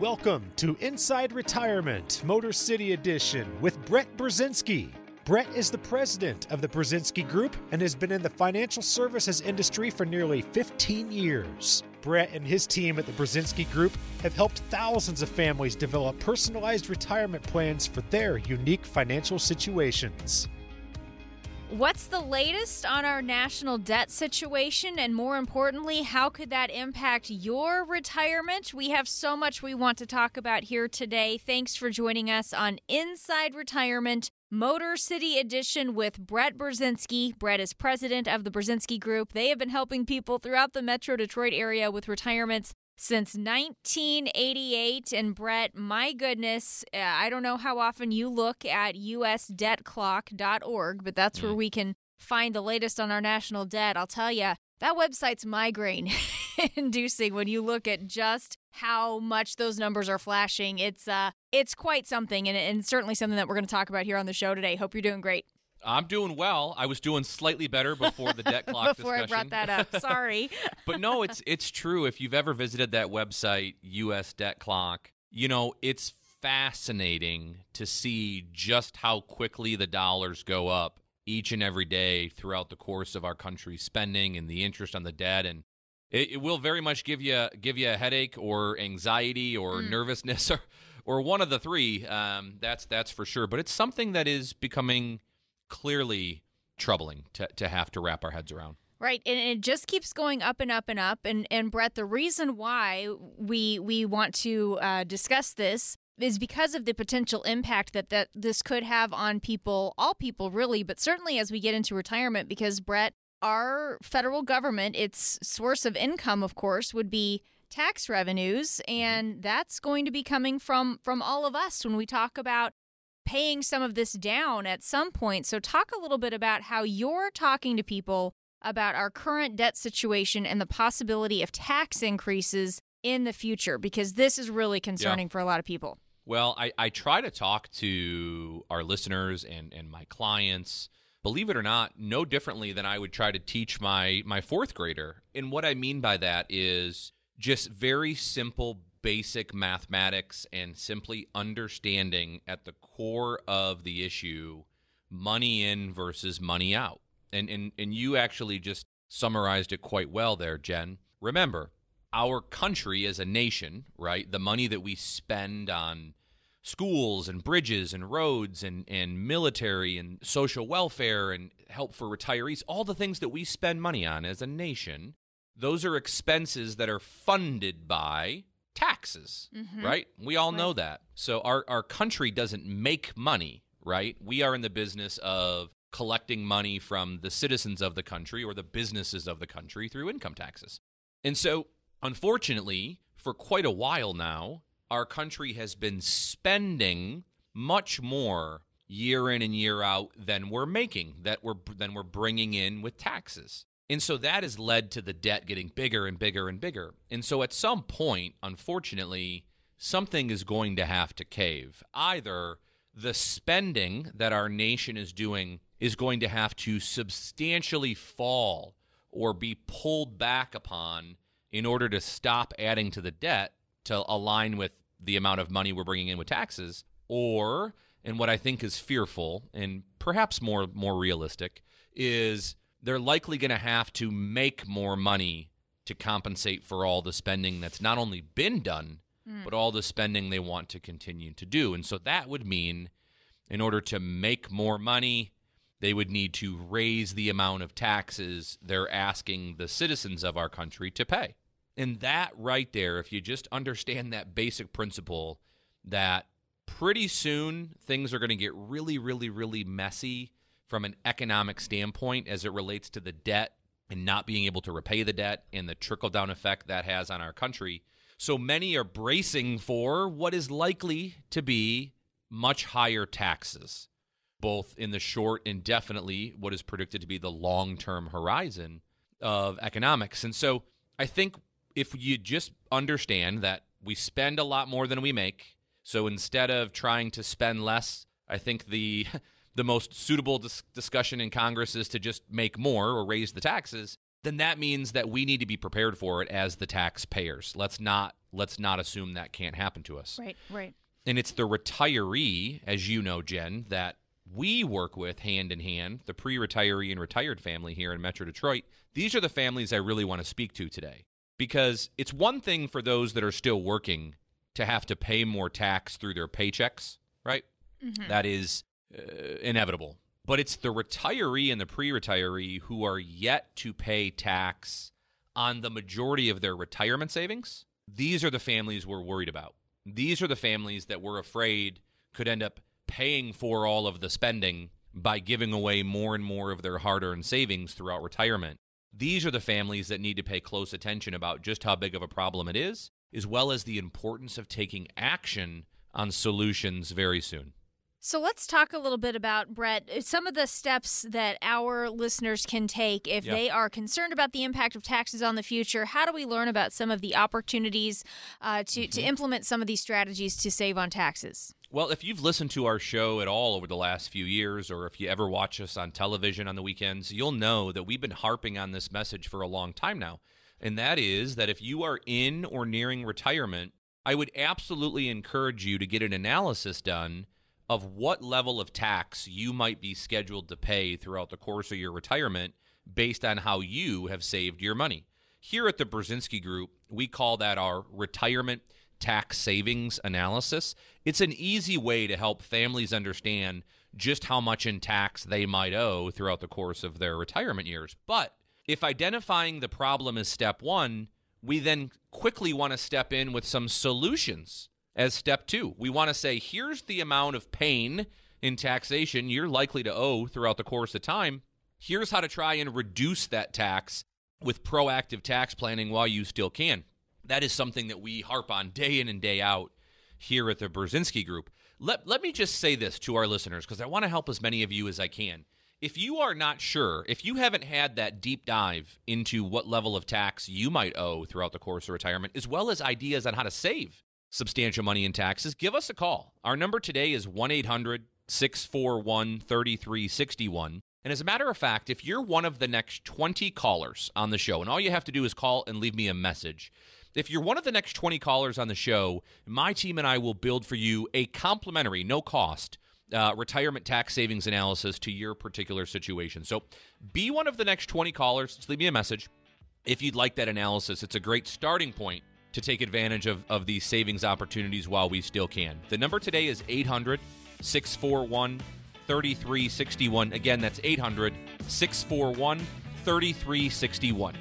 Welcome to Inside Retirement, Motor City Edition with Brett Burzynski. Brett is the president of the Burzynski Group and has been in the financial services industry for nearly 15 years. Brett and his team at the Burzynski Group have helped thousands of families develop personalized retirement plans for their unique financial situations. What's the latest on our national debt situation? And more importantly, how could that impact your retirement? We have so much we want to talk about here today. Thanks for joining us on Inside Retirement. Motor City Edition with Brett Burzynski. Brett is president of the Burzynski Group. They have been helping people throughout the Metro Detroit area with retirements since 1988. And Brett, my goodness, uh, I don't know how often you look at usdebtclock.org, but that's where we can find the latest on our national debt. I'll tell you, that website's migraine inducing when you look at just how much those numbers are flashing. It's uh it's quite something and, and certainly something that we're going to talk about here on the show today. Hope you're doing great. I'm doing well. I was doing slightly better before the debt clock Before I discussion. brought that up. Sorry. but no, it's it's true. If you've ever visited that website, US Debt Clock, you know it's fascinating to see just how quickly the dollars go up each and every day throughout the course of our country's spending and the interest on the debt and it, it will very much give you give you a headache or anxiety or nervousness or or one of the three. Um, that's that's for sure. But it's something that is becoming clearly troubling to, to have to wrap our heads around. Right, and it just keeps going up and up and up. And and Brett, the reason why we we want to uh, discuss this is because of the potential impact that that this could have on people, all people really, but certainly as we get into retirement. Because Brett, our federal government, its source of income, of course, would be tax revenues, and that's going to be coming from from all of us when we talk about paying some of this down at some point. So, talk a little bit about how you're talking to people about our current debt situation and the possibility of tax increases in the future, because this is really concerning for a lot of people. Well, I, I try to talk to our listeners and, and my clients, believe it or not, no differently than I would try to teach my, my fourth grader. And what I mean by that is just very simple, basic mathematics and simply understanding at the core of the issue money in versus money out. And, and, and you actually just summarized it quite well there, Jen. Remember, our country as a nation, right? The money that we spend on schools and bridges and roads and, and military and social welfare and help for retirees, all the things that we spend money on as a nation, those are expenses that are funded by taxes, mm-hmm. right? We all know that. So our, our country doesn't make money, right? We are in the business of collecting money from the citizens of the country or the businesses of the country through income taxes. And so, unfortunately, for quite a while now, our country has been spending much more year in and year out than we're making, that we're than we're bringing in with taxes. And so that has led to the debt getting bigger and bigger and bigger. And so at some point, unfortunately, something is going to have to cave. Either the spending that our nation is doing is going to have to substantially fall or be pulled back upon in order to stop adding to the debt to align with the amount of money we're bringing in with taxes or and what I think is fearful and perhaps more more realistic is they're likely going to have to make more money to compensate for all the spending that's not only been done hmm. but all the spending they want to continue to do. And so that would mean in order to make more money, they would need to raise the amount of taxes they're asking the citizens of our country to pay. And that right there, if you just understand that basic principle that pretty soon things are going to get really, really, really messy from an economic standpoint as it relates to the debt and not being able to repay the debt and the trickle down effect that has on our country. So many are bracing for what is likely to be much higher taxes, both in the short and definitely what is predicted to be the long term horizon of economics. And so I think if you just understand that we spend a lot more than we make, so instead of trying to spend less, I think the the most suitable dis- discussion in Congress is to just make more or raise the taxes. Then that means that we need to be prepared for it as the taxpayers. Let's not let's not assume that can't happen to us. Right, right. And it's the retiree, as you know, Jen, that we work with hand in hand, the pre retiree and retired family here in Metro Detroit. These are the families I really want to speak to today because it's one thing for those that are still working to have to pay more tax through their paychecks, right? Mm-hmm. That is uh, inevitable. But it's the retiree and the pre retiree who are yet to pay tax on the majority of their retirement savings. These are the families we're worried about. These are the families that we're afraid could end up paying for all of the spending by giving away more and more of their hard earned savings throughout retirement. These are the families that need to pay close attention about just how big of a problem it is, as well as the importance of taking action on solutions very soon. So let's talk a little bit about, Brett, some of the steps that our listeners can take if yeah. they are concerned about the impact of taxes on the future. How do we learn about some of the opportunities uh, to, mm-hmm. to implement some of these strategies to save on taxes? Well, if you've listened to our show at all over the last few years, or if you ever watch us on television on the weekends, you'll know that we've been harping on this message for a long time now. And that is that if you are in or nearing retirement, I would absolutely encourage you to get an analysis done of what level of tax you might be scheduled to pay throughout the course of your retirement based on how you have saved your money. Here at the Burzynski Group, we call that our retirement tax savings analysis. It's an easy way to help families understand just how much in tax they might owe throughout the course of their retirement years. But if identifying the problem is step one, we then quickly want to step in with some solutions as step two. We want to say, here's the amount of pain in taxation you're likely to owe throughout the course of time. Here's how to try and reduce that tax with proactive tax planning while you still can. That is something that we harp on day in and day out here at the Burzynski Group. Let, let me just say this to our listeners because I want to help as many of you as I can. If you are not sure, if you haven't had that deep dive into what level of tax you might owe throughout the course of retirement, as well as ideas on how to save substantial money in taxes, give us a call. Our number today is 1 800 641 3361. And as a matter of fact, if you're one of the next 20 callers on the show, and all you have to do is call and leave me a message, if you're one of the next 20 callers on the show, my team and I will build for you a complimentary, no cost, uh, retirement tax savings analysis to your particular situation. So be one of the next 20 callers. Just leave me a message if you'd like that analysis. It's a great starting point to take advantage of, of these savings opportunities while we still can. The number today is 800 641 3361. Again, that's 800 641 3361.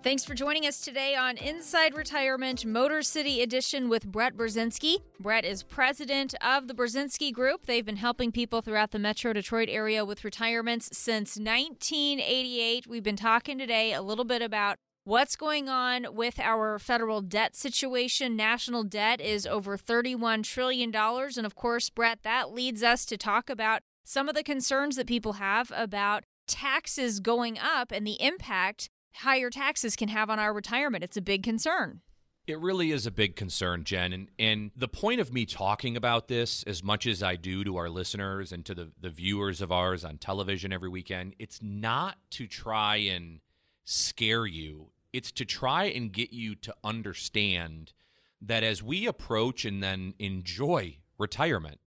Thanks for joining us today on Inside Retirement Motor City Edition with Brett Burzynski. Brett is president of the Burzynski Group. They've been helping people throughout the Metro Detroit area with retirements since 1988. We've been talking today a little bit about what's going on with our federal debt situation. National debt is over $31 trillion. And of course, Brett, that leads us to talk about some of the concerns that people have about taxes going up and the impact higher taxes can have on our retirement. It's a big concern. It really is a big concern, Jen. And, and the point of me talking about this, as much as I do to our listeners and to the, the viewers of ours on television every weekend, it's not to try and scare you. It's to try and get you to understand that as we approach and then enjoy retirement,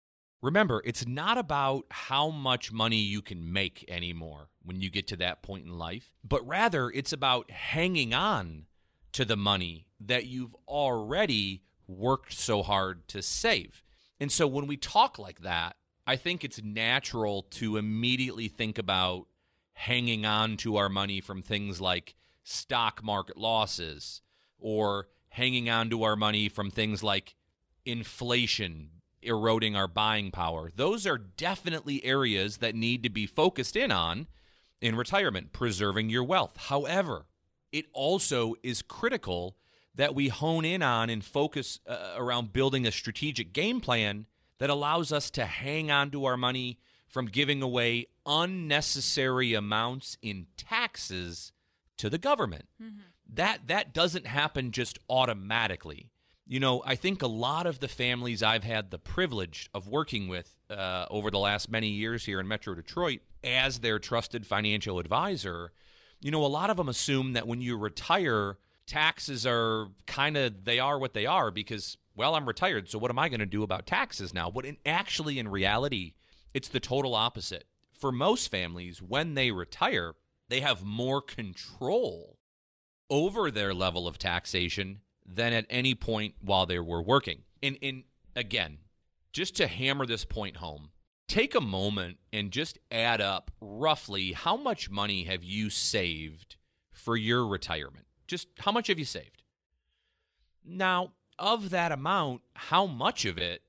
remember, it's not about how much money you can make anymore when you get to that point in life, but rather it's about hanging on to the money that you've already worked so hard to save. And so when we talk like that, I think it's natural to immediately think about hanging on to our money from things like stock market losses or hanging on to our money from things like inflation eroding our buying power. Those are definitely areas that need to be focused in on in retirement, preserving your wealth. However, it also is critical that we hone in on and focus uh, around building a strategic game plan that allows us to hang on to our money from giving away unnecessary amounts in taxes to the government. Mm-hmm. That that doesn't happen just automatically. You know, I think a lot of the families I've had the privilege of working with uh, over the last many years here in Metro Detroit as their trusted financial advisor, you know, a lot of them assume that when you retire, taxes are kind of they are what they are because well, I'm retired, so what am I going to do about taxes now? But in, actually in reality, it's the total opposite. For most families, when they retire, they have more control over their level of taxation than at any point while they were working. And, and again, just to hammer this point home, take a moment and just add up roughly how much money have you saved for your retirement? Just how much have you saved? Now, of that amount, how much of it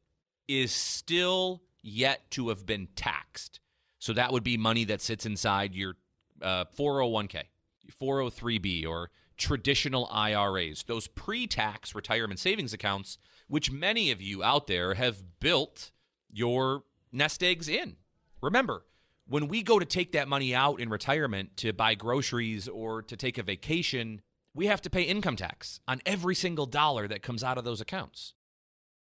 is still yet to have been taxed? So that would be money that sits inside your uh, 401k, 403b, or traditional IRAs, those pre tax retirement savings accounts, which many of you out there have built your nest eggs in. Remember, when we go to take that money out in retirement to buy groceries or to take a vacation, we have to pay income tax on every single dollar that comes out of those accounts.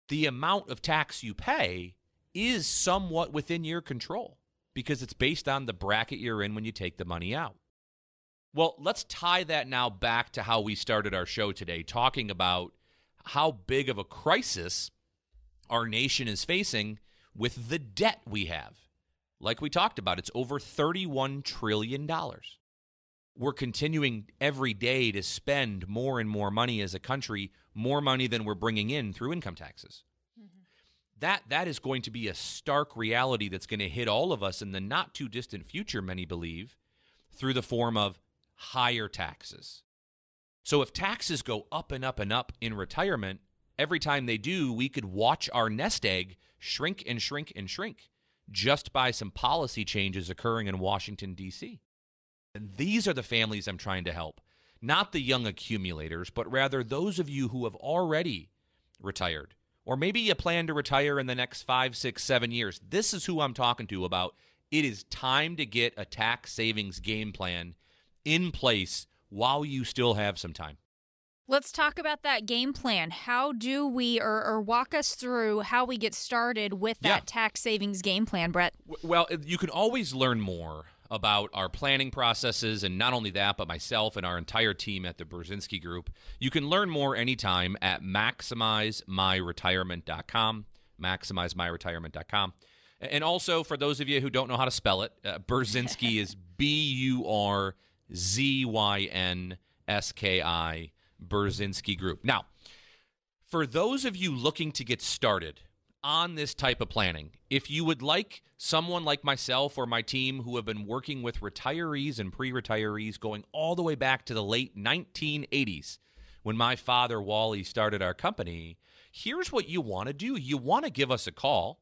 The amount of tax you pay is somewhat within your control because it's based on the bracket you're in when you take the money out. Well, let's tie that now back to how we started our show today, talking about how big of a crisis our nation is facing with the debt we have. Like we talked about, it's over $31 trillion. We're continuing every day to spend more and more money as a country, more money than we're bringing in through income taxes. Mm-hmm. That, that is going to be a stark reality that's going to hit all of us in the not too distant future, many believe, through the form of higher taxes. So if taxes go up and up and up in retirement, every time they do, we could watch our nest egg shrink and shrink and shrink just by some policy changes occurring in Washington, D.C. And these are the families I'm trying to help, not the young accumulators, but rather those of you who have already retired. Or maybe you plan to retire in the next five, six, seven years. This is who I'm talking to about it is time to get a tax savings game plan in place while you still have some time. Let's talk about that game plan. How do we, or, or walk us through how we get started with that yeah. tax savings game plan, Brett? Well, you can always learn more about our planning processes, and not only that, but myself and our entire team at the Burzynski Group. You can learn more anytime at maximizemyretirement.com. Maximizemyretirement.com. And also, for those of you who don't know how to spell it, uh, Burzynski is B U R Z Y N S K I, Burzynski Group. Now, for those of you looking to get started on this type of planning, if you would like someone like myself or my team who have been working with retirees and pre retirees going all the way back to the late 1980s, when my father Wally started our company, here's what you want to do. You want to give us a call,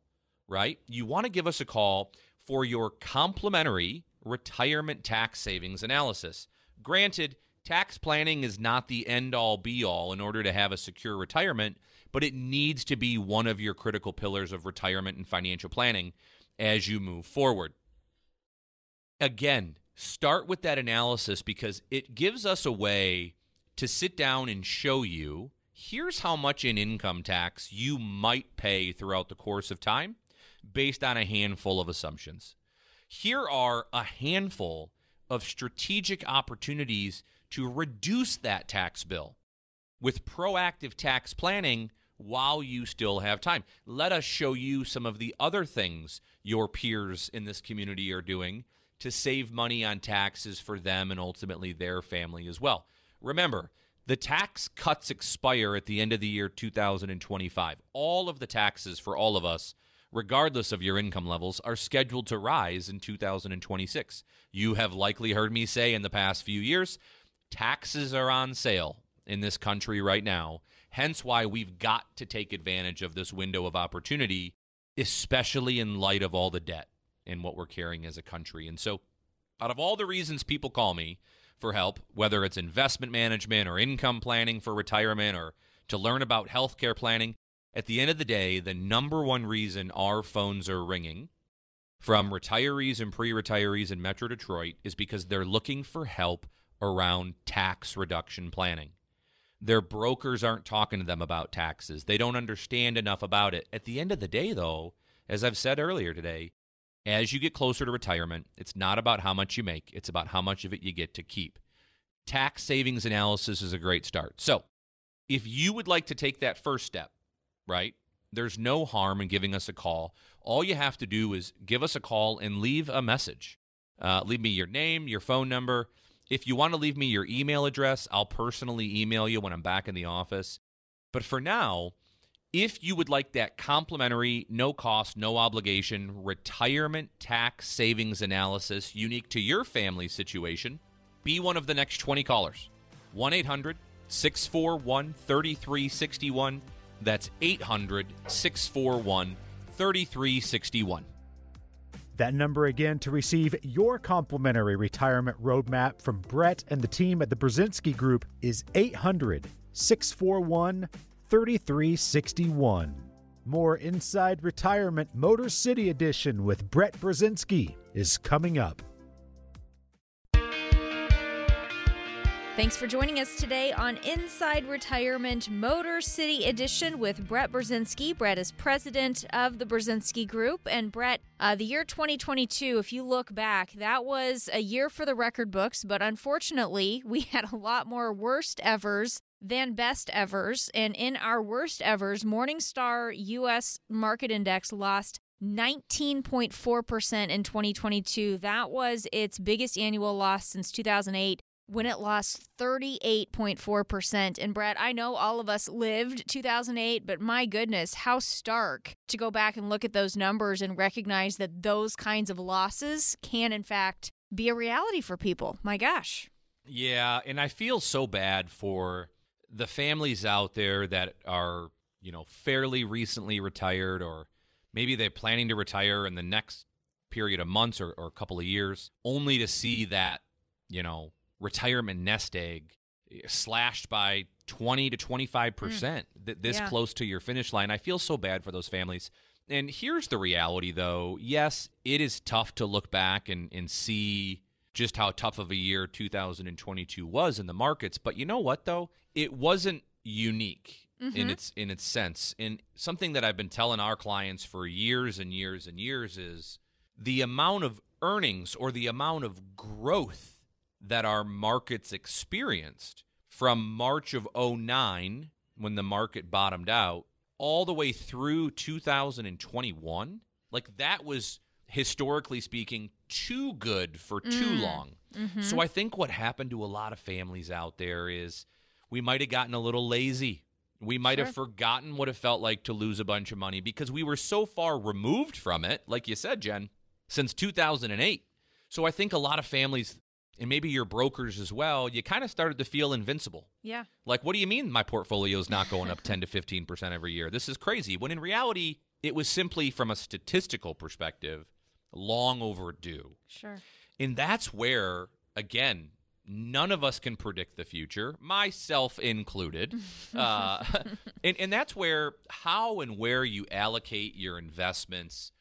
right? You want to give us a call for your complimentary retirement tax savings analysis. Granted, tax planning is not the end all be all in order to have a secure retirement, but it needs to be one of your critical pillars of retirement and financial planning as you move forward. Again, start with that analysis because it gives us a way to sit down and show you here's how much in income tax you might pay throughout the course of time based on a handful of assumptions. Here are a handful of strategic opportunities to reduce that tax bill with proactive tax planning while you still have time. Let us show you some of the other things your peers in this community are doing to save money on taxes for them and ultimately their family as well. Remember, the tax cuts expire at the end of the year 2025. All of the taxes for all of us regardless of your income levels, are scheduled to rise in 2026. You have likely heard me say in the past few years, taxes are on sale in this country right now. Hence why we've got to take advantage of this window of opportunity, especially in light of all the debt and what we're carrying as a country. And so, out of all the reasons people call me for help, whether it's investment management or income planning for retirement or to learn about healthcare planning, at the end of the day, the number one reason our phones are ringing from retirees and pre retirees in Metro Detroit is because they're looking for help around tax reduction planning. Their brokers aren't talking to them about taxes, they don't understand enough about it. At the end of the day, though, as I've said earlier today, as you get closer to retirement, it's not about how much you make, it's about how much of it you get to keep. Tax savings analysis is a great start. So, if you would like to take that first step, right? There's no harm in giving us a call. All you have to do is give us a call and leave a message. Uh, leave me your name, your phone number. If you want to leave me your email address, I'll personally email you when I'm back in the office. But for now, if you would like that complimentary, no cost, no obligation retirement tax savings analysis unique to your family situation, be one of the next 20 callers. 1 800 641 3361. That's 800 641 3361. That number again to receive your complimentary retirement roadmap from Brett and the team at the Burzynski Group is 800 641 3361. More Inside Retirement Motor City Edition with Brett Burzynski is coming up. Thanks for joining us today on Inside Retirement Motor City Edition with Brett Burzynski. Brett is president of the Burzynski Group. And Brett, uh, the year 2022, if you look back, that was a year for the record books, but unfortunately, we had a lot more worst evers than best evers. And in our worst evers, Morningstar US Market Index lost 19.4% in 2022. That was its biggest annual loss since 2008 when it lost 38.4%. And Brett, I know all of us lived 2008, but my goodness, how stark to go back and look at those numbers and recognize that those kinds of losses can, in fact, be a reality for people. My gosh. Yeah, and I feel so bad for the families out there that are, you know, fairly recently retired or maybe they're planning to retire in the next period of months or, or a couple of years, only to see that, you know, retirement nest egg eh, slashed by 20 to 25 percent mm. this yeah. close to your finish line i feel so bad for those families and here's the reality though yes it is tough to look back and, and see just how tough of a year 2022 was in the markets but you know what though it wasn't unique mm-hmm. in its in its sense and something that i've been telling our clients for years and years and years is the amount of earnings or the amount of growth that our markets experienced from March of 09 when the market bottomed out all the way through 2021 like that was historically speaking too good for too mm. long mm-hmm. so i think what happened to a lot of families out there is we might have gotten a little lazy we might sure. have forgotten what it felt like to lose a bunch of money because we were so far removed from it like you said jen since 2008 so i think a lot of families and maybe your brokers as well, you kind of started to feel invincible. Yeah. Like, what do you mean my portfolio is not going up 10 to 15% every year? This is crazy. When in reality, it was simply from a statistical perspective, long overdue. Sure. And that's where, again, none of us can predict the future, myself included. uh, and, and that's where how and where you allocate your investments,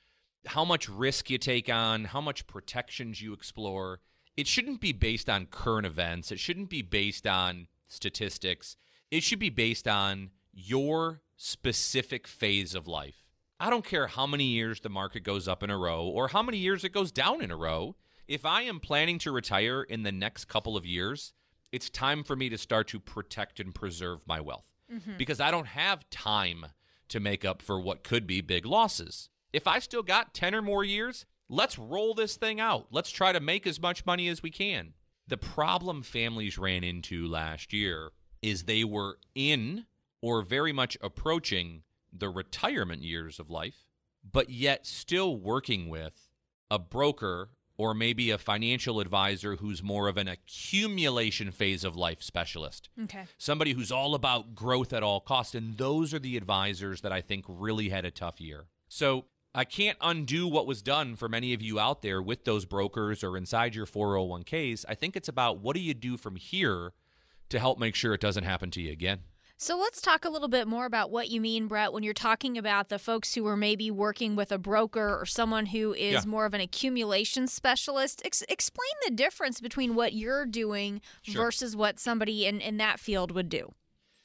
how much risk you take on, how much protections you explore it shouldn't be based on current events. It shouldn't be based on statistics. It should be based on your specific phase of life. I don't care how many years the market goes up in a row or how many years it goes down in a row. If I am planning to retire in the next couple of years, it's time for me to start to protect and preserve my wealth mm-hmm. because I don't have time to make up for what could be big losses. If I still got 10 or more years, Let's roll this thing out. Let's try to make as much money as we can. The problem families ran into last year is they were in or very much approaching the retirement years of life, but yet still working with a broker or maybe a financial advisor who's more of an accumulation phase of life specialist. Okay. Somebody who's all about growth at all costs. And those are the advisors that I think really had a tough year. So I can't undo what was done for many of you out there with those brokers or inside your 401ks. I think it's about what do you do from here to help make sure it doesn't happen to you again. So let's talk a little bit more about what you mean, Brett, when you're talking about the folks who are maybe working with a broker or someone who is yeah. more of an accumulation specialist. Ex- explain the difference between what you're doing sure. versus what somebody in, in that field would do.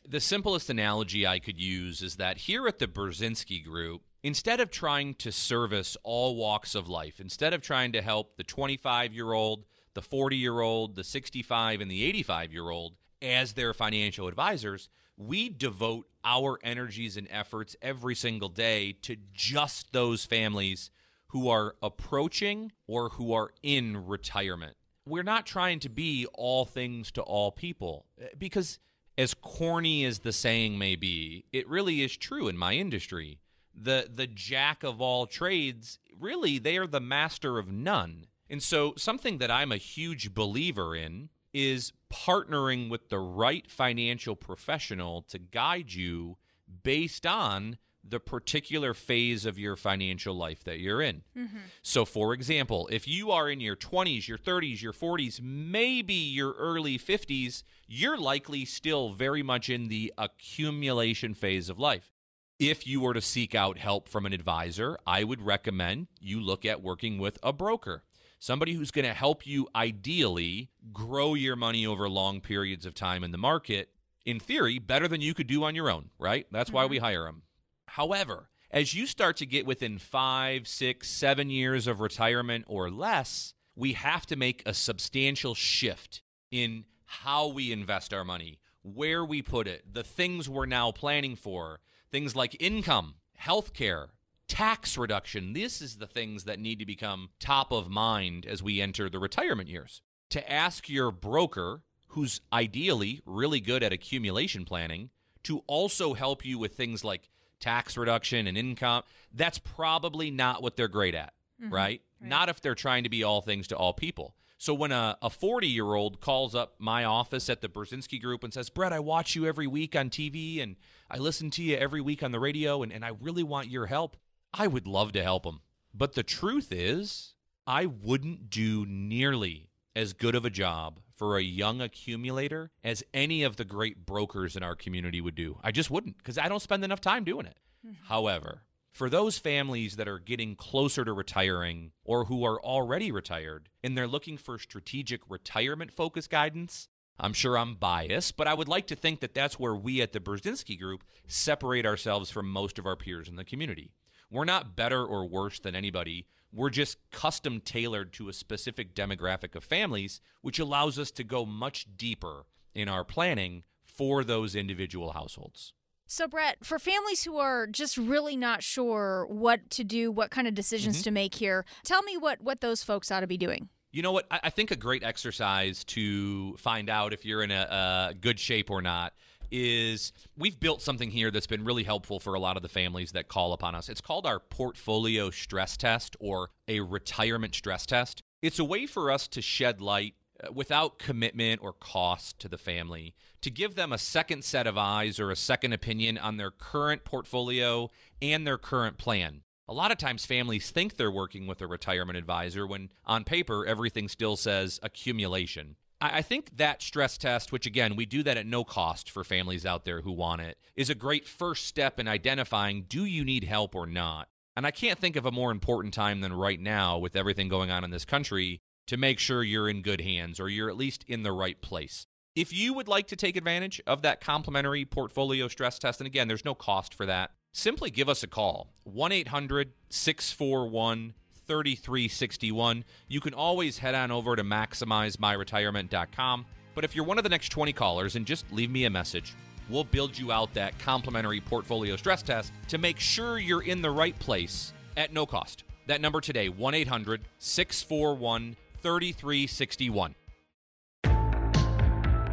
The simplest analogy I could use is that here at the Burzynski Group, instead of trying to service all walks of life, instead of trying to help the 25 year old, the 40 year old, the 65, and the 85 year old as their financial advisors, we devote our energies and efforts every single day to just those families who are approaching or who are in retirement. We're not trying to be all things to all people because, as corny as the saying may be, it really is true in my industry. The, the jack of all trades, really, they are the master of none. And so, something that I'm a huge believer in is partnering with the right financial professional to guide you based on the particular phase of your financial life that you're in. Mm-hmm. So, for example, if you are in your 20s, your 30s, your 40s, maybe your early 50s, you're likely still very much in the accumulation phase of life. If you were to seek out help from an advisor, I would recommend you look at working with a broker somebody who's going to help you ideally grow your money over long periods of time in the market, in theory, better than you could do on your own, right? That's mm-hmm. why we mm-hmm. hire them. However, as you start to get within five, six, seven years of retirement or less, we have to make a substantial shift in how we invest our money, where we put it, the things we're now planning for, things like income, healthcare, tax reduction. This is the things that need to become top of mind as we enter the retirement years. To ask your broker, who's ideally really good at accumulation planning, to also help you with things like tax reduction and income, that's probably not what they're great at, mm-hmm. right? right? Not if they're trying to be all things to all people. So when a a 40 year old calls up my office at the Burzynski Group and says, Brett, I watch you every week on TV and I listen to you every week on the radio and, and I really want your help, I would love to help him. But the truth is, I wouldn't do nearly as good of a job for a young accumulator as any of the great brokers in our community would do. I just wouldn't because I don't spend enough time doing it. Mm-hmm. However, for those families that are getting closer to retiring or who are already retired and they're looking for strategic retirement focus guidance, I'm sure I'm biased, but I would like to think that that's where we at the Burzynski Group separate ourselves from most of our peers in the community. We're not better or worse than anybody. We're just custom tailored to a specific demographic of families, which allows us to go much deeper in our planning for those individual households. So, Brett, for families who are just really not sure what to do, what kind of decisions mm-hmm. to make here, tell me what, what those folks ought to be doing. You know what? I think a great exercise to find out if you're in a, a good shape or not is we've built something here that's been really helpful for a lot of the families that call upon us. It's called our portfolio stress test or a retirement stress test. It's a way for us to shed light Uh, without commitment or cost to the family to give them a second set of eyes or a second opinion on their current portfolio and their current plan. A lot of times, families think they're working with a retirement advisor when on paper everything still says accumulation. I think that stress test, which again, we do that at no cost for families out there who want it, is a great first step in identifying do you need help or not? And I can't think of a more important time than right now with everything going on in this country to make sure you're in good hands or you're at least in the right place. If you would like to take advantage of that complimentary portfolio stress test, and again, there's no cost for that, simply give us a call 1 800 641 3361. You can always head on over to maximizemyretirement.com. But if you're one of the next 20 callers and just leave me a message, we'll build you out that complimentary portfolio stress test to make sure you're in the right place at no cost. That number today, 1 800 641 3361.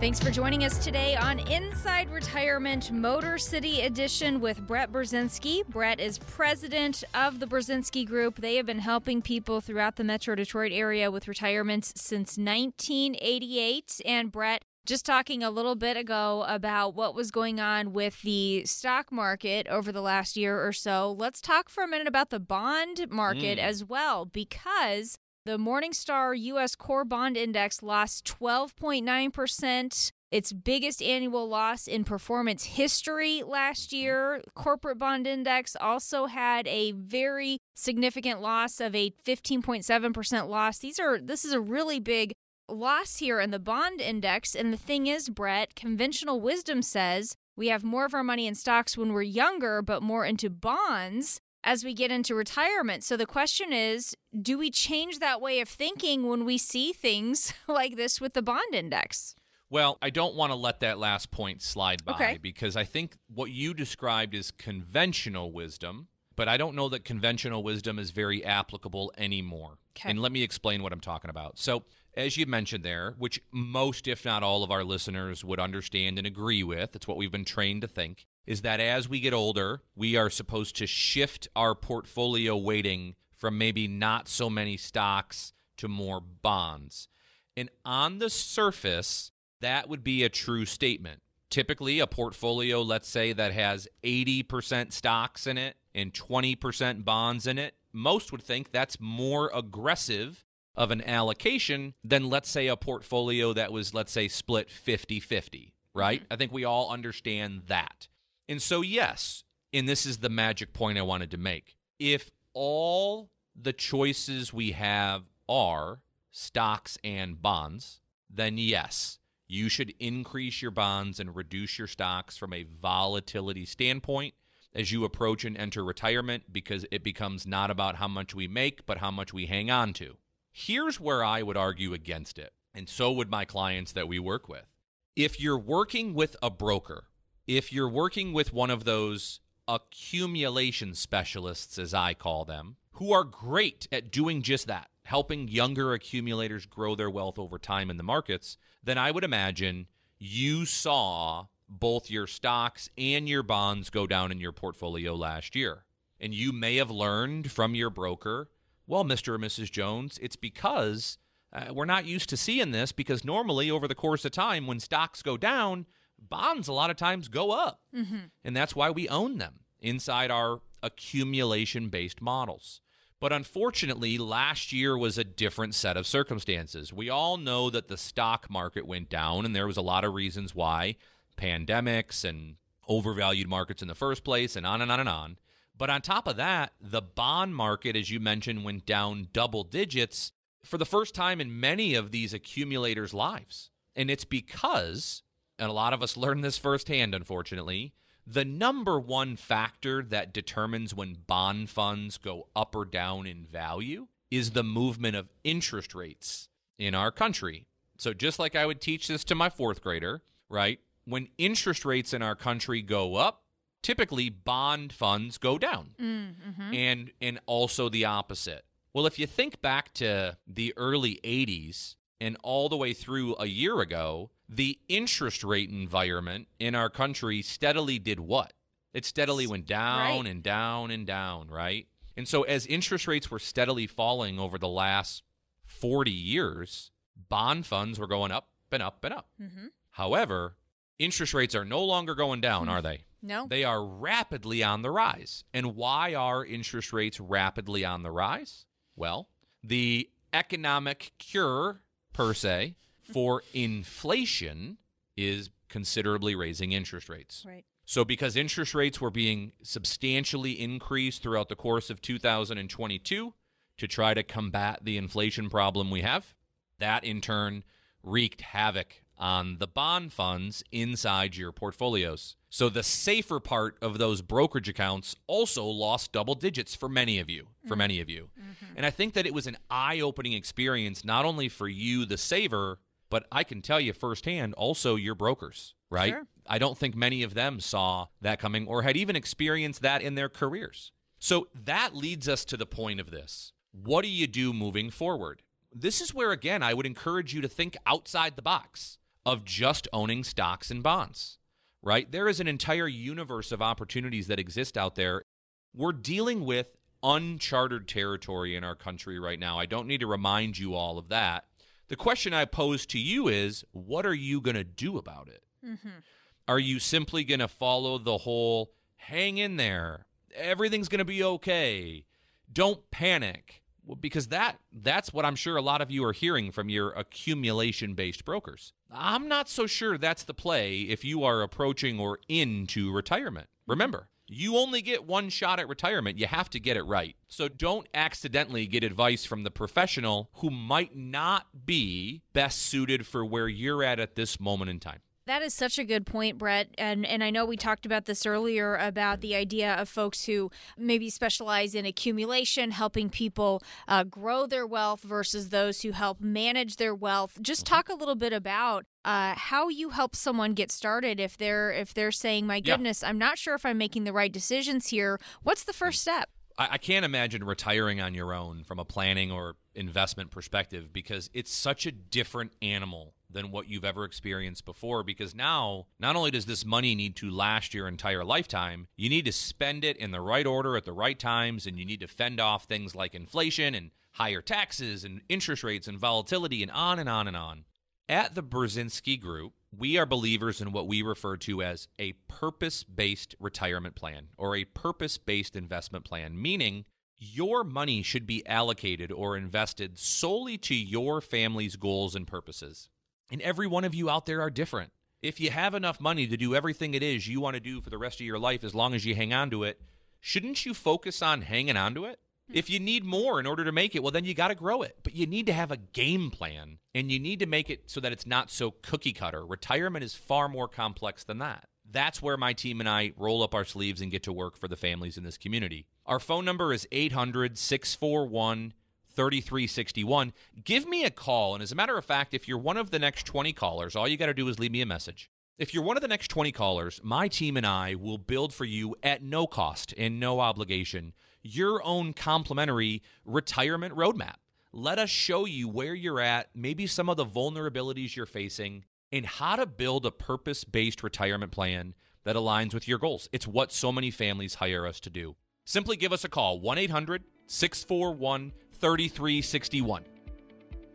Thanks for joining us today on Inside Retirement Motor City Edition with Brett Burzynski. Brett is president of the Burzynski Group. They have been helping people throughout the Metro Detroit area with retirements since 1988. And Brett, just talking a little bit ago about what was going on with the stock market over the last year or so, let's talk for a minute about the bond market mm. as well, because the Morningstar U.S. Core Bond Index lost 12.9%, its biggest annual loss in performance history last year. Corporate Bond Index also had a very significant loss of a 15.7% loss. These are this is a really big loss here in the bond index and the thing is, Brett, conventional wisdom says we have more of our money in stocks when we're younger but more into bonds as we get into retirement. So the question is do we change that way of thinking when we see things like this with the bond index? Well, I don't want to let that last point slide by Okay. because I think what you described is conventional wisdom, but I don't know that conventional wisdom is very applicable anymore. Okay. And let me explain what I'm talking about. So, as you mentioned there, which most, if not all, of our listeners would understand and agree with, it's what we've been trained to think, is that as we get older, we are supposed to shift our portfolio weighting from maybe not so many stocks to more bonds. And on the surface, that would be a true statement. Typically, a portfolio, let's say, that has 80% stocks in it and 20% bonds in it, most would think that's more aggressive of an allocation than, let's say, a portfolio that was, let's say, split 50 50, right? Mm-hmm. I think we all understand that. And so, yes, and this is the magic point I wanted to make. If all the choices we have are stocks and bonds, then yes, you should increase your bonds and reduce your stocks from a volatility standpoint as you approach and enter retirement because it becomes not about how much we make, but how much we hang on to. Here's where I would argue against it, and so would my clients that we work with. If you're working with a broker, if you're working with one of those accumulation specialists, as I call them, who are great at doing just that, helping younger accumulators grow their wealth over time in the markets, then I would imagine you saw both your stocks and your bonds go down in your portfolio last year. And you may have learned from your broker, well, Mr. or Mrs. Jones, it's because uh, we're not used to seeing this because normally over the course of time, when stocks go down, bonds a lot of times go up. Mm-hmm. And that's why we own them inside our accumulation based models. But unfortunately, last year was a different set of circumstances. We all know that the stock market went down, and there was a lot of reasons why pandemics and overvalued markets in the first place, and on and on and on. But on top of that, the bond market, as you mentioned, went down double digits for the first time in many of these accumulators' lives. And it's because, and a lot of us learned this firsthand, unfortunately, the number one factor that determines when bond funds go up or down in value is the movement of interest rates in our country. So, just like I would teach this to my fourth grader, right? When interest rates in our country go up, typically bond funds go down mm, mm-hmm. and and also the opposite. Well, if you think back to the early 80s and all the way through a year ago, the interest rate environment in our country steadily did what? It steadily went down Right. and down and down, right? And so as interest rates were steadily falling over the last 40 years, bond funds were going up and up and up. Mm-hmm. However, interest rates are no longer going down, hmm. are they? No. They are rapidly on the rise. And why are interest rates rapidly on the rise? Well, the economic cure, per se, for inflation is considerably raising interest rates. right. So, because interest rates were being substantially increased throughout the course of 2022 to try to combat the inflation problem we have, that in turn wreaked havoc on the bond funds inside your portfolios. So, the safer part of those brokerage accounts also lost double digits for many of you. For many of you. Mm-hmm. And I think that it was an eye opening experience, not only for you, the saver, but I can tell you firsthand, also your brokers, right? Sure. I don't think many of them saw that coming or had even experienced that in their careers. So that leads us to the point of this. What do you do moving forward? This is where, again, I would encourage you to think outside the box of just owning stocks and bonds, right? There is an entire universe of opportunities that exist out there. We're dealing with uncharted territory in our country right now. I don't need to remind you all of that. The question I pose to you is what are you going to do about it? Mm-hmm. Are you simply going to follow the whole hang in there? Everything's going to be okay. Don't panic. Because that that's what I'm sure a lot of you are hearing from your accumulation based brokers. I'm not so sure that's the play if you are approaching or into retirement. Remember, you only get one shot at retirement. You have to get it right. So don't accidentally get advice from the professional who might not be best suited for where you're at at this moment in time. That is such a good point, Brett. And and I know we talked about this earlier about the idea of folks who maybe specialize in accumulation, helping people uh, grow their wealth versus those who help manage their wealth. Just mm-hmm. talk a little bit about uh, how you help someone get started if they're if they're saying, "My goodness, yeah. I'm not sure if I'm making the right decisions here." What's the first step? I, can't imagine retiring on your own from a planning or investment perspective because it's such a different animal than what you've ever experienced before because now not only does this money need to last your entire lifetime you need to spend it in the right order at the right times and you need to fend off things like inflation and higher taxes and interest rates and volatility and on and on and on at the Burzynski Group, we are believers in what we refer to as a purpose based retirement plan or a purpose based investment plan, meaning your money should be allocated or invested solely to your family's goals and purposes. And every one of you out there are different. If you have enough money to do everything it is you want to do for the rest of your life as long as you hang on to it, shouldn't you focus on hanging on to it? Hmm. If you need more in order to make it, well, then you got to grow it. But you need to have a game plan and you need to make it so that it's not so cookie cutter. Retirement is far more complex than that. That's where my team and I roll up our sleeves and get to work for the families in this community. Our phone number is 800 641 3361. Give me a call. And as a matter of fact, if you're one of the next 20 callers, all you got to do is leave me a message. If you're one of the next 20 callers, my team and I will build for you at no cost and no obligation your own complimentary retirement roadmap. Let us show you where you're at, maybe some of the vulnerabilities you're facing, and how to build a purpose based retirement plan that aligns with your goals. It's what so many families hire us to do. Simply give us a call 1 800 641 3361.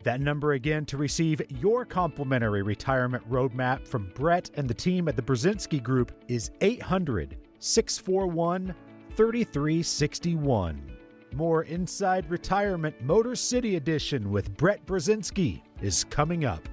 That number again to receive your complimentary retirement roadmap from Brett and the team at the Burzynski Group is 800 641 3361. More Inside Retirement Motor City Edition with Brett Burzynski is coming up.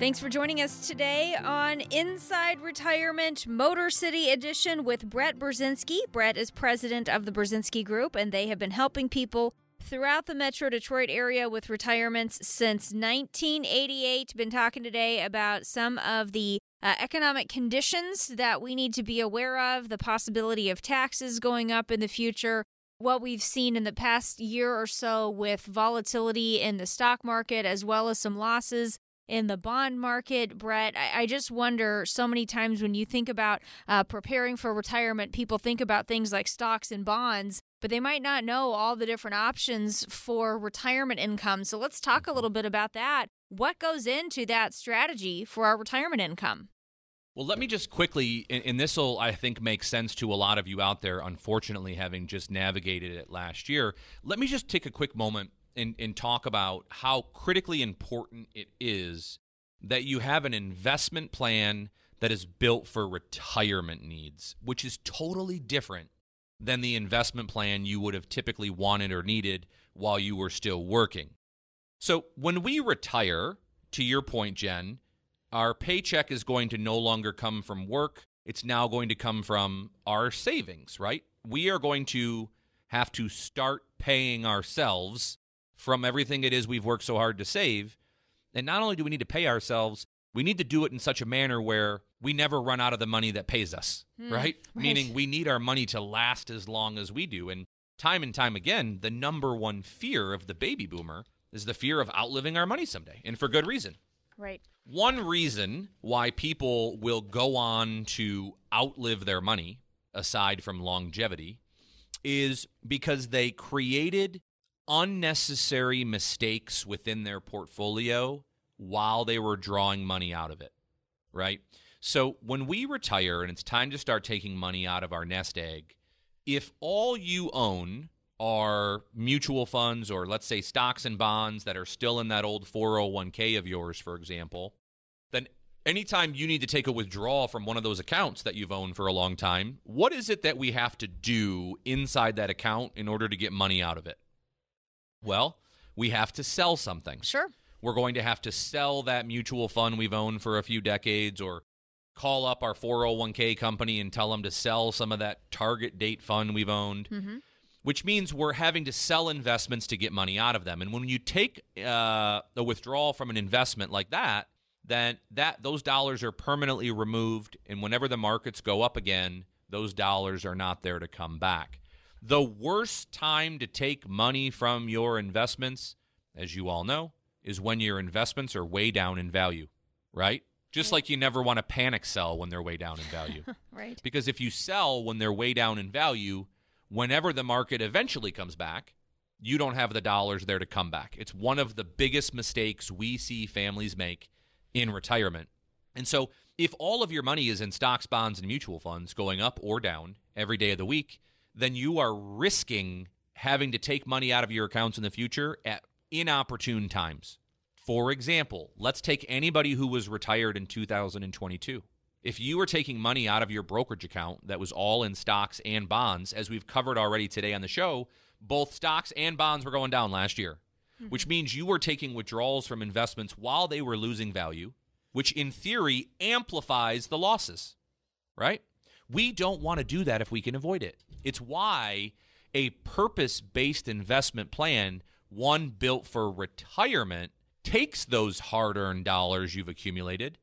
Thanks for joining us today on Inside Retirement Motor City Edition with Brett Burzynski. Brett is president of the Burzynski Group, and they have been helping people throughout the Metro Detroit area with retirements since 1988. Been talking today about some of the uh, economic conditions that we need to be aware of, the possibility of taxes going up in the future, what we've seen in the past year or so with volatility in the stock market, as well as some losses in the bond market. Brett, I, I just wonder so many times when you think about uh, preparing for retirement, people think about things like stocks and bonds. But they might not know all the different options for retirement income. So let's talk a little bit about that what goes into that strategy for our retirement income? Well, let me just quickly, and this will, I think, make sense to a lot of you out there, unfortunately, having just navigated it last year. Let me just take a quick moment and, and talk about how critically important it is that you have an investment plan that is built for retirement needs, which is totally different than the investment plan you would have typically wanted or needed while you were still working. So when we retire, to your point, Jen, our paycheck is going to no longer come from work. It's now going to come from our savings, right? We are going to have to start paying ourselves from everything it is we've worked so hard to save. And not only do we need to pay ourselves, we need to do it in such a manner where we never run out of the money that pays us, mm, right? right? Meaning we need our money to last as long as we do. And time and time again, the number one fear of the baby boomer is the fear of outliving our money someday, and for good reason. Right. One reason why people will go on to outlive their money, aside from longevity, is because they created unnecessary mistakes within their portfolio while they were drawing money out of it. Right? So when we retire and it's time to start taking money out of our nest egg, if all you own are mutual funds or let's say stocks and bonds that are still in that old 401k of yours, for example, then anytime you need to take a withdrawal from one of those accounts that you've owned for a long time, what is it that we have to do inside that account in order to get money out of it? Well, we have to sell something. Sure. We're going to have to sell that mutual fund we've owned for a few decades or call up our 401k company and tell them to sell some of that target date fund we've owned. Mm-hmm which means we're having to sell investments to get money out of them. And when you take uh, a withdrawal from an investment like that, then that those dollars are permanently removed, and whenever the markets go up again, those dollars are not there to come back. The worst time to take money from your investments, as you all know, is when your investments are way down in value, right? Just like you never want to panic sell when they're way down in value. right. Because if you sell when they're way down in value, whenever the market eventually comes back, you don't have the dollars there to come back. It's one of the biggest mistakes we see families make in retirement. And so, if all of your money is in stocks, bonds, and mutual funds going up or down every day of the week, then you are risking having to take money out of your accounts in the future at inopportune times. For example, let's take anybody who was retired in 2022. If you were taking money out of your brokerage account that was all in stocks and bonds, as we've covered already today on the show, both stocks and bonds were going down last year, mm-hmm. which means you were taking withdrawals from investments while they were losing value, which in theory amplifies the losses, right? We don't want to do that if we can avoid it. It's why a purpose based investment plan, one built for retirement, takes those hard earned dollars you've accumulated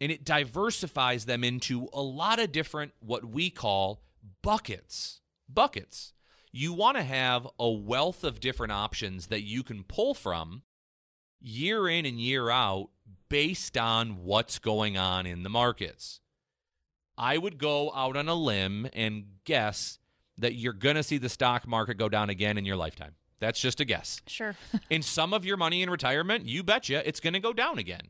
and it diversifies them into a lot of different, what we call buckets. Buckets. You want to have a wealth of different options that you can pull from year in and year out based on what's going on in the markets. I would go out on a limb and guess that you're going to see the stock market go down again in your lifetime. That's just a guess. Sure. in some of your money in retirement, you betcha it's going to go down again.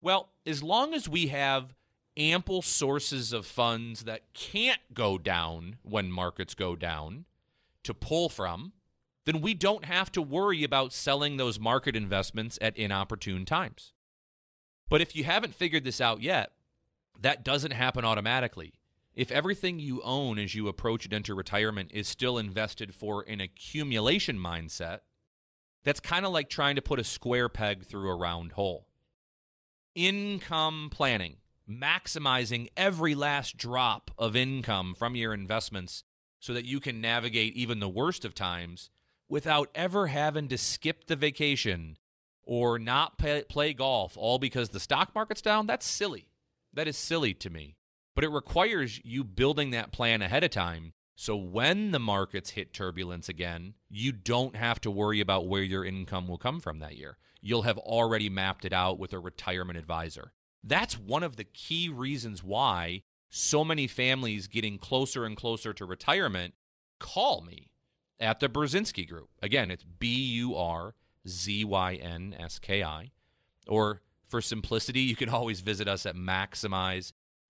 Well, as long as we have ample sources of funds that can't go down when markets go down to pull from, then we don't have to worry about selling those market investments at inopportune times. But if you haven't figured this out yet, that doesn't happen automatically. If everything you own as you approach and enter retirement is still invested for an accumulation mindset, that's kind of like trying to put a square peg through a round hole income planning, maximizing every last drop of income from your investments so that you can navigate even the worst of times without ever having to skip the vacation or not pay, play golf all because the stock market's down, that's silly. That is silly to me. But it requires you building that plan ahead of time so when the markets hit turbulence again, you don't have to worry about where your income will come from that year. You'll have already mapped it out with a retirement advisor. That's one of the key reasons why so many families getting closer and closer to retirement call me at the Burzynski Group. Again, it's B U R Z Y N S K I. Or for simplicity, you can always visit us at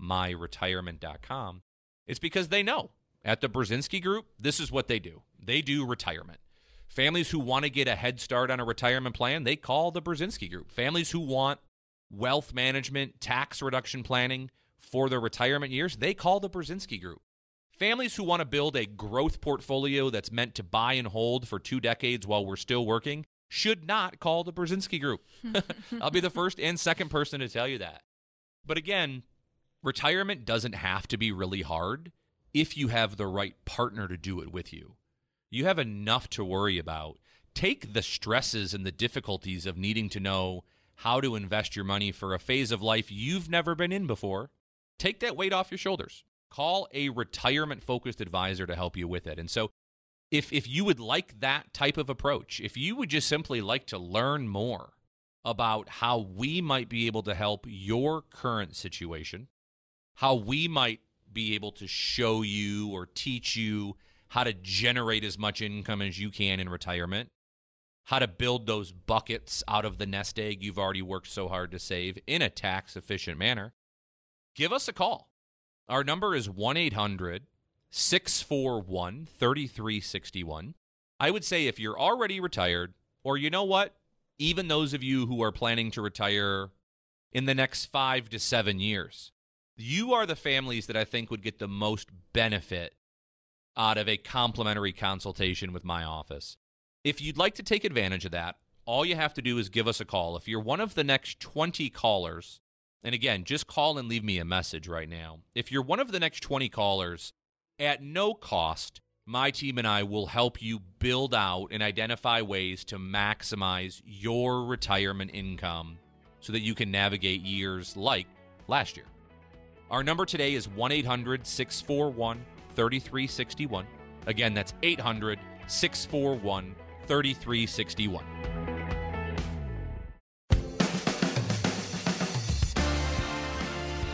maximizemyretirement.com. It's because they know at the Burzynski Group, this is what they do. They do retirement. Families who want to get a head start on a retirement plan, they call the Burzynski Group. Families who want wealth management, tax reduction planning for their retirement years, they call the Burzynski Group. Families who want to build a growth portfolio that's meant to buy and hold for two decades while we're still working should not call the Burzynski Group. I'll be the first and second person to tell you that. But again, retirement doesn't have to be really hard if you have the right partner to do it with you. You have enough to worry about. Take the stresses and the difficulties of needing to know how to invest your money for a phase of life you've never been in before. Take that weight off your shoulders. Call a retirement focused advisor to help you with it. And so, if, if you would like that type of approach, if you would just simply like to learn more about how we might be able to help your current situation, how we might be able to show you or teach you how to generate as much income as you can in retirement, how to build those buckets out of the nest egg you've already worked so hard to save in a tax efficient manner, give us a call. Our number is 1 800 641 3361. I would say if you're already retired, or you know what, even those of you who are planning to retire in the next five to seven years, you are the families that I think would get the most benefit out of a complimentary consultation with my office. If you'd like to take advantage of that, all you have to do is give us a call. If you're one of the next 20 callers, and again, just call and leave me a message right now. If you're one of the next 20 callers, at no cost, my team and I will help you build out and identify ways to maximize your retirement income so that you can navigate years like last year. Our number today is 1 800 641 3361. Again, that's 800 641 3361.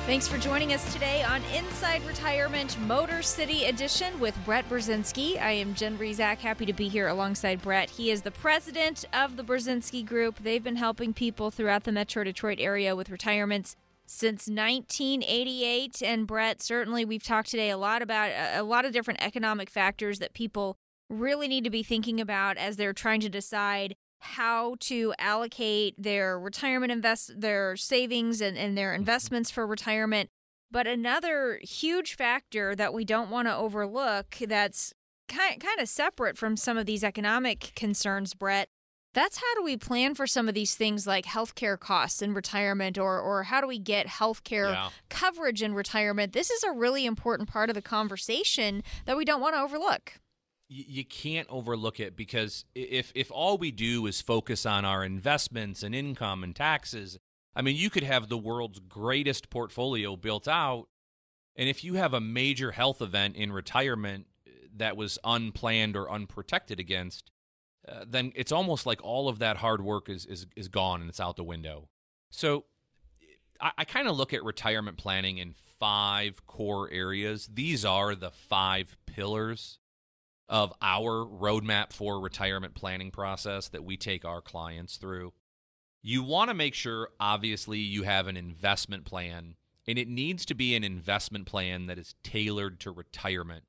Thanks for joining us today on Inside Retirement Motor City Edition with Brett Burzynski. I am Jen Rizak, happy to be here alongside Brett. He is the president of the Burzynski Group. They've been helping people throughout the Metro Detroit area with retirements since 1988. And Brett, certainly we've talked today a lot about a, lot of different economic factors that people really need to be thinking about as they're trying to decide how to allocate their retirement invest their savings and, and their mm-hmm. investments for retirement. But another huge factor that we don't want to overlook that's kind, kind of separate from some of these economic concerns, Brett, that's how do we plan for some of these things like healthcare costs in retirement or or how do we get healthcare yeah. coverage in retirement? This is a really important part of the conversation that we don't want to overlook you can't overlook it because if if all we do is focus on our investments and income and taxes, I mean, you could have the world's greatest portfolio built out, and if you have a major health event in retirement eh, that was unplanned or unprotected against, uh, then it's almost like all of that hard work is is is gone and it's out the window. So, I, I kind of look at retirement planning in five core areas. These are the five pillars of our roadmap for retirement planning process that we take our clients through. You want to make sure, obviously, you have an investment plan, and it needs to be an investment plan that is tailored to retirement.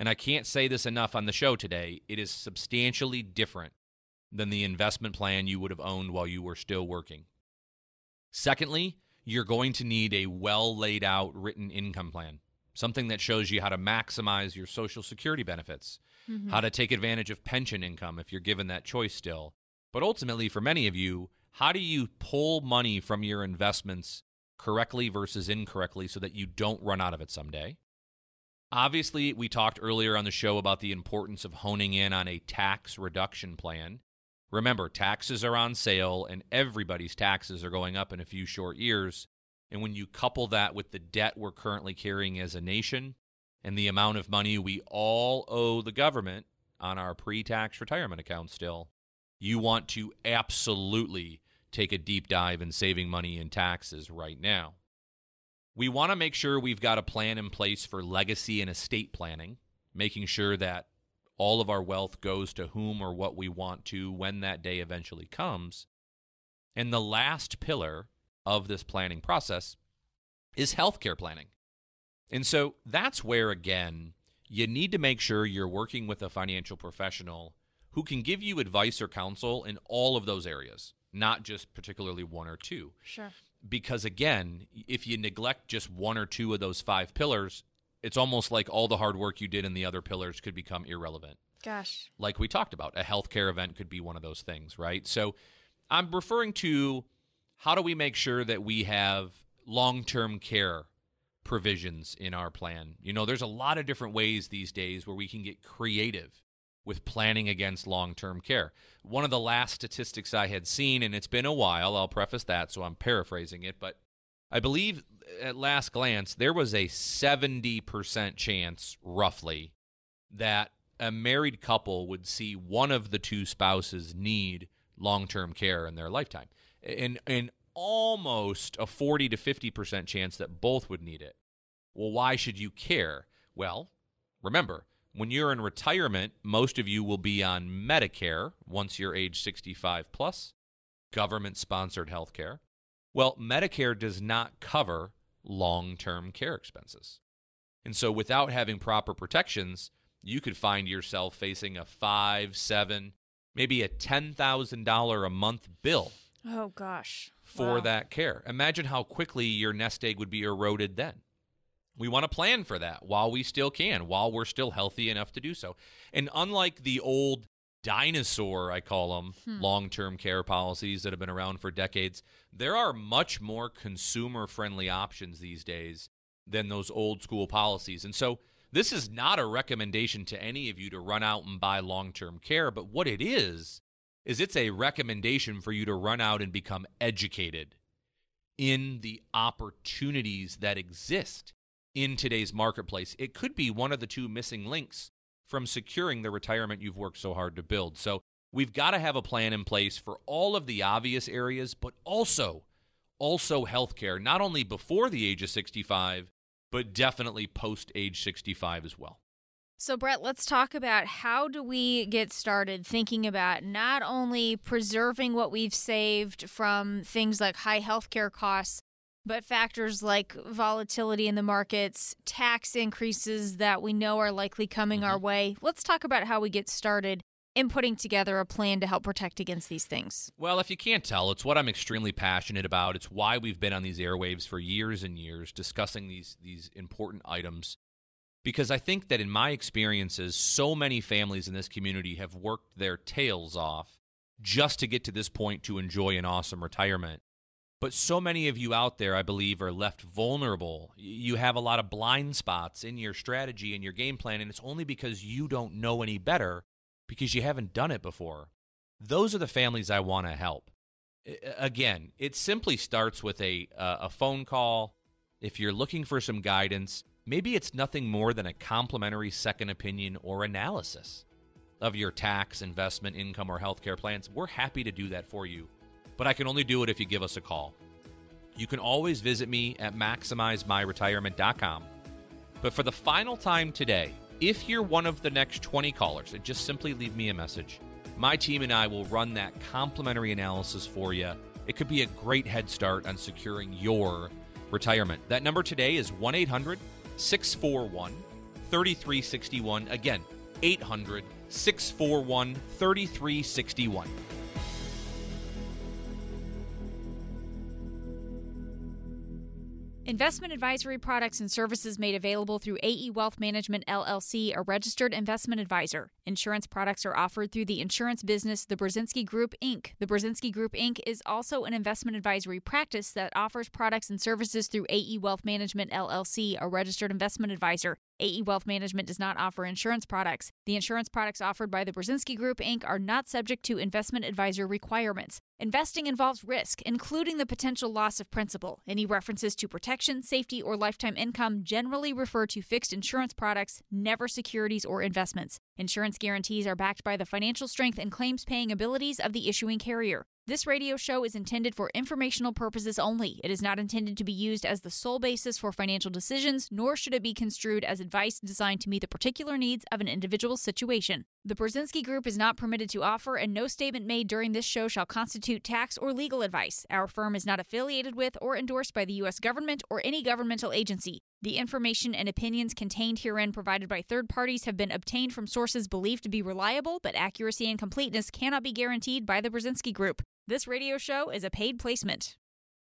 And I can't say this enough on the show today. It is substantially different than the investment plan you would have owned while you were still working. Secondly, you're going to need a well laid out written income plan, something that shows you how to maximize your Social Security benefits, mm-hmm. how to take advantage of pension income if you're given that choice still. But ultimately, for many of you, how do you pull money from your investments correctly versus incorrectly so that you don't run out of it someday? Obviously, we talked earlier on the show about the importance of honing in on a tax reduction plan. Remember, taxes are on sale and everybody's taxes are going up in a few short years. And when you couple that with the debt we're currently carrying as a nation, and the amount of money we all owe the government on our pre tax retirement account still, you want to absolutely take a deep dive in saving money in taxes right now. We want to make sure we've got a plan in place for legacy and estate planning, making sure that all of our wealth goes to whom or what we want to when that day eventually comes. And the last pillar of this planning process is healthcare planning. And so that's where, again, you need to make sure you're working with a financial professional who can give you advice or counsel in all of those areas, not just particularly one or two. Sure. Because again, if you neglect just one or two of those five pillars, it's almost like all the hard work you did in the other pillars could become irrelevant. Gosh. Like we talked about, a healthcare event could be one of those things, right? So I'm referring to how do we make sure that we have long term care provisions in our plan. You know, there's a lot of different ways these days where we can get creative with planning against long term care. One of the last statistics I had seen, and it's been a while, I'll preface that, so I'm paraphrasing it, but I believe at last glance, there was a 70% chance, roughly, that a married couple would see one of the two spouses need long term care in their lifetime. And, and almost a 40 to 50% chance that both would need it. Well, why should you care? Well, remember, when you're in retirement, most of you will be on Medicare once you're age 65 plus, government sponsored health care. Well, Medicare does not cover long term care expenses. And so, without having proper protections, you could find yourself facing a five, seven, maybe a $10,000 a month bill. Oh, gosh for wow. that care. Imagine how quickly your nest egg would be eroded then. We want to plan for that while we still can, while we're still healthy enough to do so. And unlike the old dinosaur, I call them, hmm. long term care policies that have been around for decades, there are much more consumer friendly options these days than those old school policies. And so this is not a recommendation to any of you to run out and buy long term care, but what it is, is it's a recommendation for you to run out and become educated in the opportunities that exist in today's marketplace. It could be one of the two missing links from securing the retirement you've worked so hard to build. So we've got to have a plan in place for all of the obvious areas, but also also healthcare, not only before the age of 65, but definitely post age 65 as well. So, Brett, let's talk about how do we get started thinking about not only preserving what we've saved from things like high healthcare costs, but factors like volatility in the markets, tax increases that we know are likely coming mm-hmm. our way. Let's talk about how we get started in putting together a plan to help protect against these things? Well, if you can't tell, it's what I'm extremely passionate about. It's why we've been on these airwaves for years and years discussing these these important items. Because I think that in my experiences, so many families in this community have worked their tails off just to get to this point to enjoy an awesome retirement. But so many of you out there, I believe, are left vulnerable. You have a lot of blind spots in your strategy and your game plan, and it's only because you don't know any better because you haven't done it before. Those are the families I want to help. Again, it simply starts with a uh, a phone call. If you're looking for some guidance, maybe it's nothing more than a complimentary second opinion or analysis of your tax, investment, income, or healthcare plans. We're happy to do that for you, but I can only do it if you give us a call. You can always visit me at maximizemyretirement.com. But for the final time today, if you're one of the next 20 callers, and just simply leave me a message, my team and I will run that complimentary analysis for you. It could be a great head start on securing your retirement. That number today is 1 800 641 3361. Again, 800 641 3361. Investment advisory products and services made available through AE Wealth Management LLC, a registered investment advisor. Insurance products are offered through the insurance business The Burzynski Group, Inc. The Burzynski Group, Inc. is also an investment advisory practice that offers products and services through AE Wealth Management LLC, a registered investment advisor. AE Wealth Management does not offer insurance products. The insurance products offered by the Burzynski Group, Inc. are not subject to investment advisor requirements. Investing involves risk, including the potential loss of principal. Any references to protection, safety, or lifetime income generally refer to fixed insurance products, never securities or investments. Insurance guarantees are backed by the financial strength and claims paying abilities of the issuing carrier. This radio show is intended for informational purposes only. It is not intended to be used as the sole basis for financial decisions, nor should it be construed as advice designed to meet the particular needs of an individual situation. The Burzynski Group is not permitted to offer, and no statement made during this show shall constitute tax or legal advice. Our firm is not affiliated with or endorsed by the U.S. government or any governmental agency. The information and opinions contained herein provided by third parties have been obtained from sources believed to be reliable, but accuracy and completeness cannot be guaranteed by the Burzynski Group. This radio show is a paid placement.